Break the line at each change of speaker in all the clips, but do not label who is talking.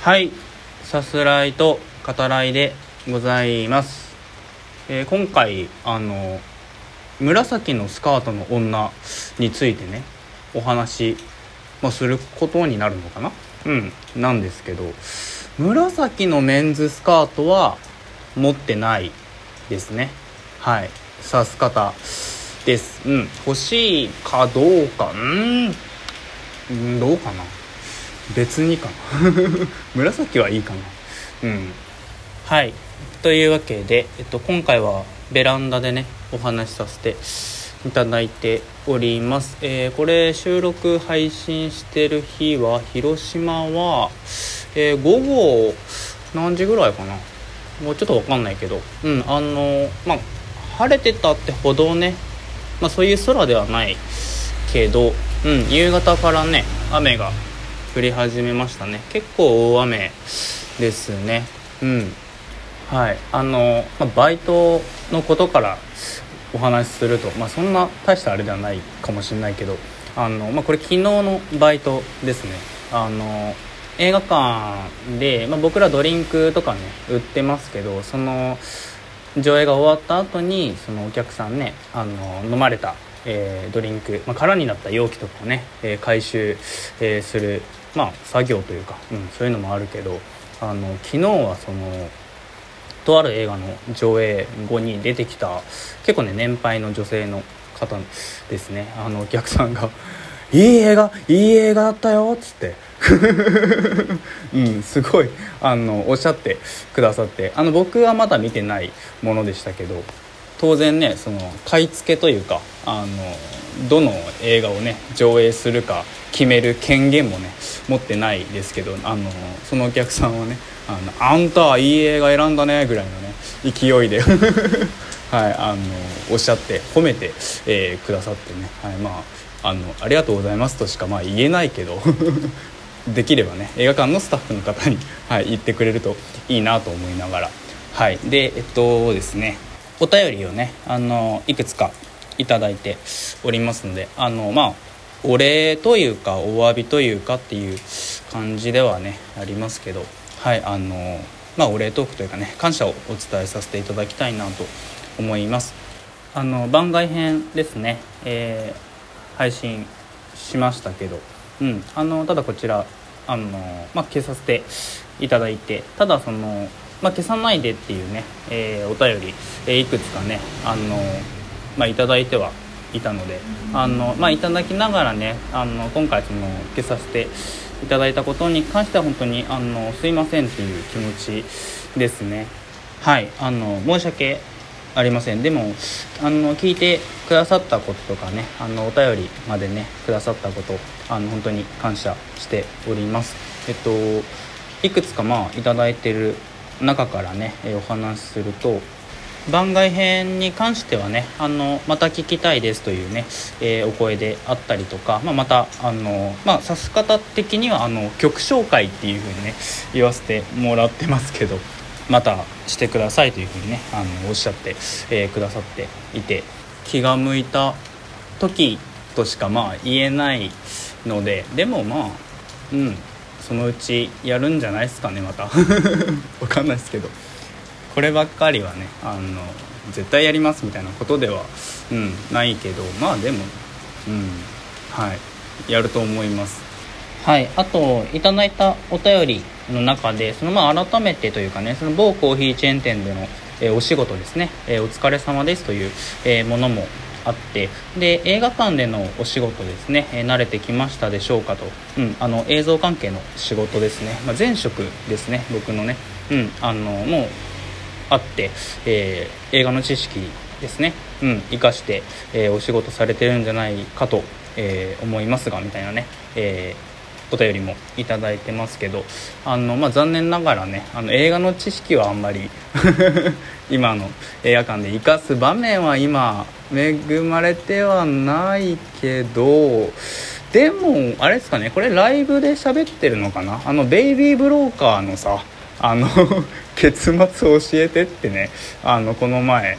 はい。さすらいと語らいでございます、えー今回あの紫のスカートの女についてねお話、まあ、することになるのかな？うん。なんですけど紫のメンズスカートは持ってないですね。はい。刺す方です。うん。欲しいかどうか。んうん。どうかな？別にかな。紫はいいかな。うん。はい。というわけで、えっと、今回はベランダでねお話しさせていただいております、えーこれ収録配信してる日は広島は、えー午後何時ぐらいかな。もうちょっと分かんないけど。うんあのまあ晴れてたってほどねまあそういう空ではないけど、うん、夕方からね雨が降り始めましたね。結構大雨ですね。うん。はい。あの、まあ、バイトのことからお話しすると、まあ、そんな大したあれではないかもしれないけどあの、まあ、これ昨日のバイトですね。あの映画館で、まあ、僕らドリンクとかね売ってますけどその上映が終わった後にそのお客さんねあの飲まれた、えードリンク、まあ、空になった容器とかをね、えー回収、えーする、まあ、作業というか、うん、そういうのもあるけどあの昨日はそのとある映画の上映後に出てきた結構ね年配の女性の方ですね。あのお客さんが「いい映画いい映画だったよ」っつって。うんすごいあのおっしゃってくださって。あの僕はまだ見てないものでしたけど当然ねその買い付けというかあのどの映画をね上映するか決める権限もね持ってないですけどあのそのお客さんはね「あのあんたはいい映画選んだね」ぐらいのね勢いで はいあのおっしゃって褒めて、えーくださってね、はい、まああのありがとうございますとしかまあ言えないけど できればね映画館のスタッフの方に、はい、言ってくれるといいなと思いながらはいでえっとですねお便りをねあのいくつかいただいておりますのであのまあお礼というかお詫びというかっていう感じではねありますけどはいあのまあお礼トークというかね感謝をお伝えさせていただきたいなと思います。あの番外編ですね、えー配信しましたけど、うん、あのただこちらあの、まあ、消させていただいてただその、まあ、消さないでっていうね、えーお便り、えーいくつかねあの、まあ、いただいてはいたのであの、まあ、いただきながらねあの今回その消させていただいたことに関しては本当にあのすいませんっていう気持ちですね。はいあの申し訳ありません。でもあの聞いてくださったこととかねあのお便りまでねくださったことあの本当に感謝しております。えっといくつかまあいただいてる中からねえお話しすると番外編に関してはねあのまた聞きたいですというね、えーお声であったりとか、まあ、またあの、まあ、指す方的にはあの曲紹介っていう風にね言わせてもらってますけどまたしてくださいという風にねあのおっしゃって、えーくださっていて気が向いた時としかまあ言えないのででもまあうん。そのうちやるんじゃないですかねまた。わかんないですけど。こればっかりはねあの絶対やりますみたいなことでは、うん、ないけど。まあでもうんはい。やると思います。はい。あといただいたお便りの中でそのまあ改めてというかねその某コーヒーチェーン店での、えお仕事ですね、えお疲れ様ですという、えーものもあってで映画館でのお仕事ですね、えー慣れてきましたでしょうかと、うん、あの映像関係の仕事ですね、まあ、前職ですね僕のね、うん、あのもうあって、えー映画の知識ですね、うん、生かして、えーお仕事されてるんじゃないかと、え思いますがみたいなね、えーお便りもいただいてますけどあの、まあ、残念ながらねあの映画の知識はあんまり 今の映画館で生かす場面は今恵まれてはないけどでもあれですかねこれライブで喋ってるのかな？あのベイビーブローカーのさあの 結末を教えてってねあのこの前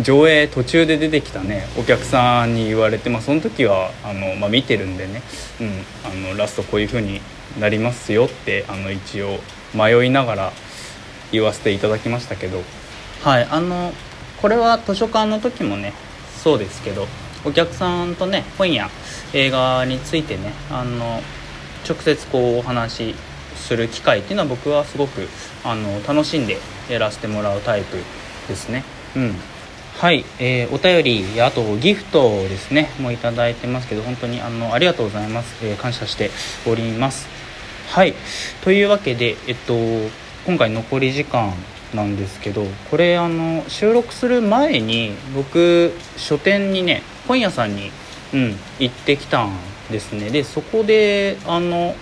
上映途中で出てきたねお客さんに言われて、まあ、その時はあの、まあ、見てるんでね、うん、あのラストこういう風になりますよってあの一応迷いながら言わせていただきましたけど。はいあのこれは図書館の時もねそうですけどお客さんとね本や映画についてねあの直接こうお話しする機会っていうのは僕はすごくあの楽しんでやらせてもらうタイプですね。うん。はい、えー、お便りあとギフトですね。もういただいてますけど本当にあのありがとうございます、えー、感謝しております。はいというわけでえっと今回残り時間なんですけどこれあの収録する前に僕書店にね本屋さんに、うん、行ってきたんですね。でそこであの、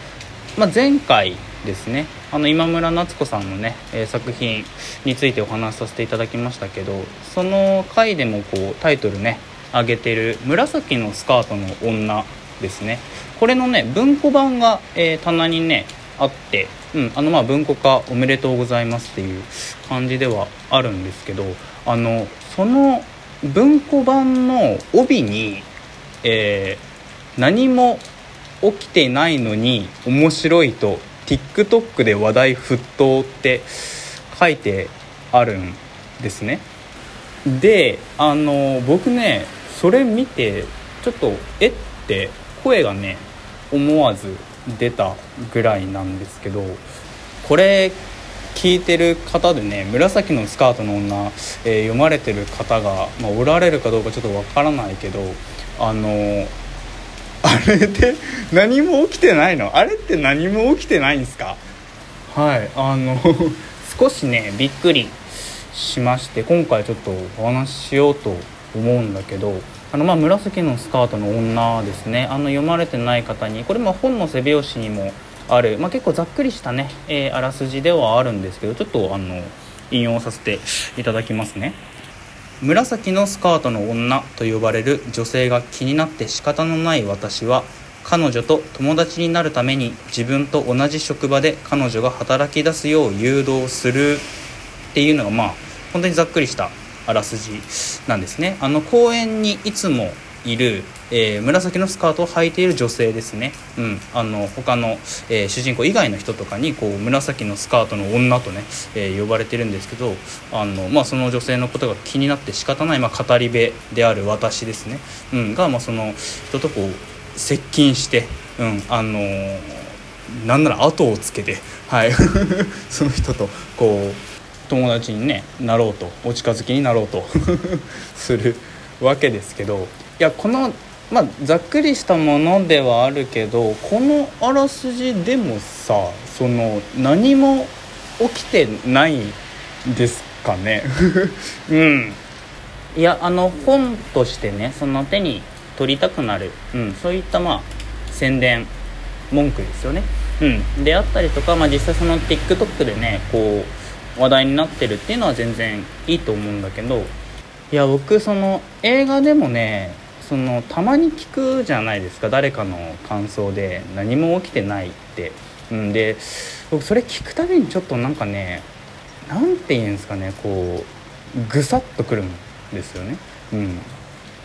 まあ、前回ですね。あの今村夏子さんのね、え、作品についてお話しさせていただきましたけどその回でもこうタイトルね上げてる「紫のスカートの女」ですね。これのね文庫版が、えー、棚にねあって、うん、あのまあ文庫化おめでとうございますっていう感じではあるんですけどあのその文庫版の帯に、えー、何も起きてないのに面白いと TikTok で話題沸騰って書いてあるんですね。であの僕ねそれ見てちょっとえ？って声がね思わず出たぐらいなんですけどこれ聞いてる方でね「紫のスカートの女」えー、読まれてる方が、まあ、おられるかどうかちょっとわからないけどあのあれで何も起きてないの？あれって何も起きてないんですか？はいあの 少しねびっくりしまして今回ちょっとお話ししようと思うんだけどあのまあ紫のスカートの女ですね。あの読まれてない方にこれも本の背表紙にもある、まあ、結構ざっくりしたね、えー、あらすじではあるんですけどちょっとあの引用させていただきますね。紫のスカートの女と呼ばれる女性が気になって仕方のない私は彼女と友達になるために自分と同じ職場で彼女が働き出すよう誘導するっていうのがまあ本当にざっくりしたあらすじなんですね。あの公園にいつもいる、えー、紫のスカートを履いている女性ですね、うん、あの他の、えー、主人公以外の人とかにこう紫のスカートの女とね、えー、呼ばれてるんですけどあの、まあ、その女性のことが気になって仕方ない、まあ、語り部である私ですね、うん、が、まあ、その人とこう接近して、うん、あのなんなら後をつけて、はい、その人とこう友達に、ね、なろうとお近づきになろうと するわけですけどいやこのまあざっくりしたものではあるけどこのあらすじでもさその何も起きてないですかね。うん。いやあの本としてねその手に取りたくなる、うん、そういったまあ宣伝文句ですよね、うん、であったりとか、まあ、実際その TikTok でねこう話題になってるっていうのは全然いいと思うんだけどいや僕その映画でもねそのたまに聞くじゃないですか。誰かの感想で何も起きてないって、うん、で僕それ聞くたびにちょっとなんかね何て言うんですかねこうぐさっとくるんですよね。うん。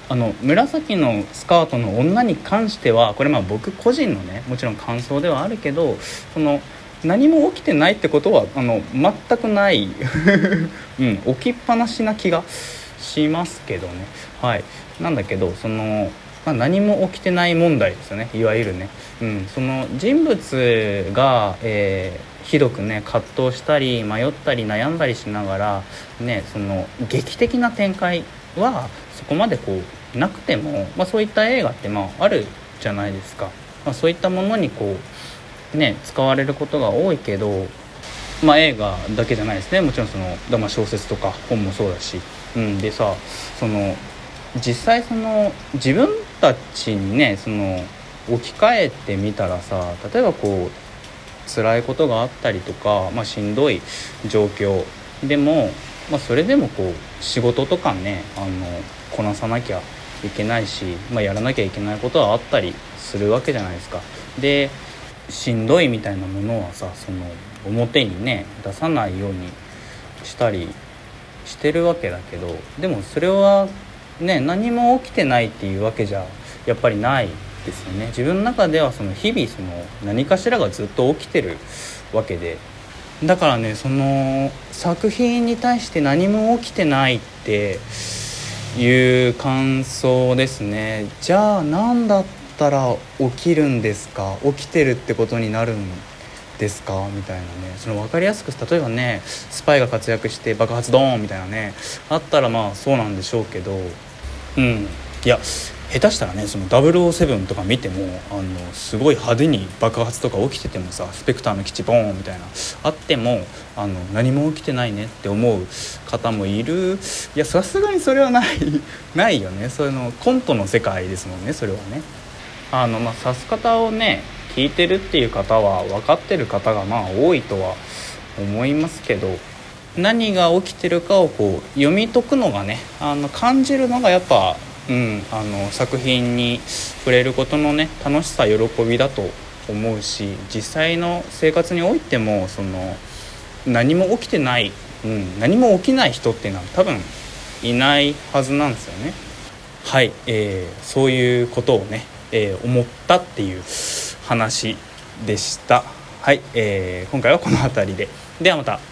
あの紫のスカートの女に関してはこれまあ僕個人のねもちろん感想ではあるけどその何も起きてないってことはあの全くない、うん、起きっぱなしな気がしますけどね。はい。なんだけどその、まあ、何も起きてない問題ですよね。いわゆるね、うん、その人物が、えー、ひどくね葛藤したり迷ったり悩んだりしながらねその劇的な展開はそこまでこうなくても、まあ、そういった映画ってまああるじゃないですか、まあ、そういったものにこうね使われることが多いけどまあ、映画だけじゃないですね。もちろんその、まあ、小説とか本もそうだし、うん、でさその実際その自分たちにねその置き換えてみたらさ例えばこう辛いことがあったりとか、まあ、しんどい状況でも、まあ、それでもこう仕事とかねあのこなさなきゃいけないし、まあ、やらなきゃいけないことはあったりするわけじゃないですか。でしんどいみたいなものはさその表にね出さないようにしたりしてるわけだけどでもそれはね何も起きてないっていうわけじゃやっぱりないですよね。自分の中ではその日々その何かしらがずっと起きてるわけで。だからねその作品に対して何も起きてないっていう感想ですね。じゃあ何だったら起きるんですか？起きてるってことになるんですか？みたいなね。その分かりやすく例えばねスパイが活躍して爆発ドーンみたいなねあったらまあそうなんでしょうけどうん。いや下手したらねその007とか見てもあのすごい派手に爆発とか起きててもさスペクターの基地ボーンみたいなあってもあの何も起きてないねって思う方もいる。いやさすがにそれはない。ないよね。そのコントの世界ですもんねそれはね。あのまあ指す方をね聞いてるっていう方は分かってる方がまあ多いとは思いますけど何が起きてるかをこう読み解くのがねあの感じるのがやっぱうん、あの作品に触れることのね楽しさ喜びだと思うし実際の生活においてもその何も起きてない、うん、何も起きない人っていうのは多分いないはずなんですよね。はい、えー、そういうことをね、えー、思ったっていう話でした。はい、えー、今回はこの辺りで。ではまた。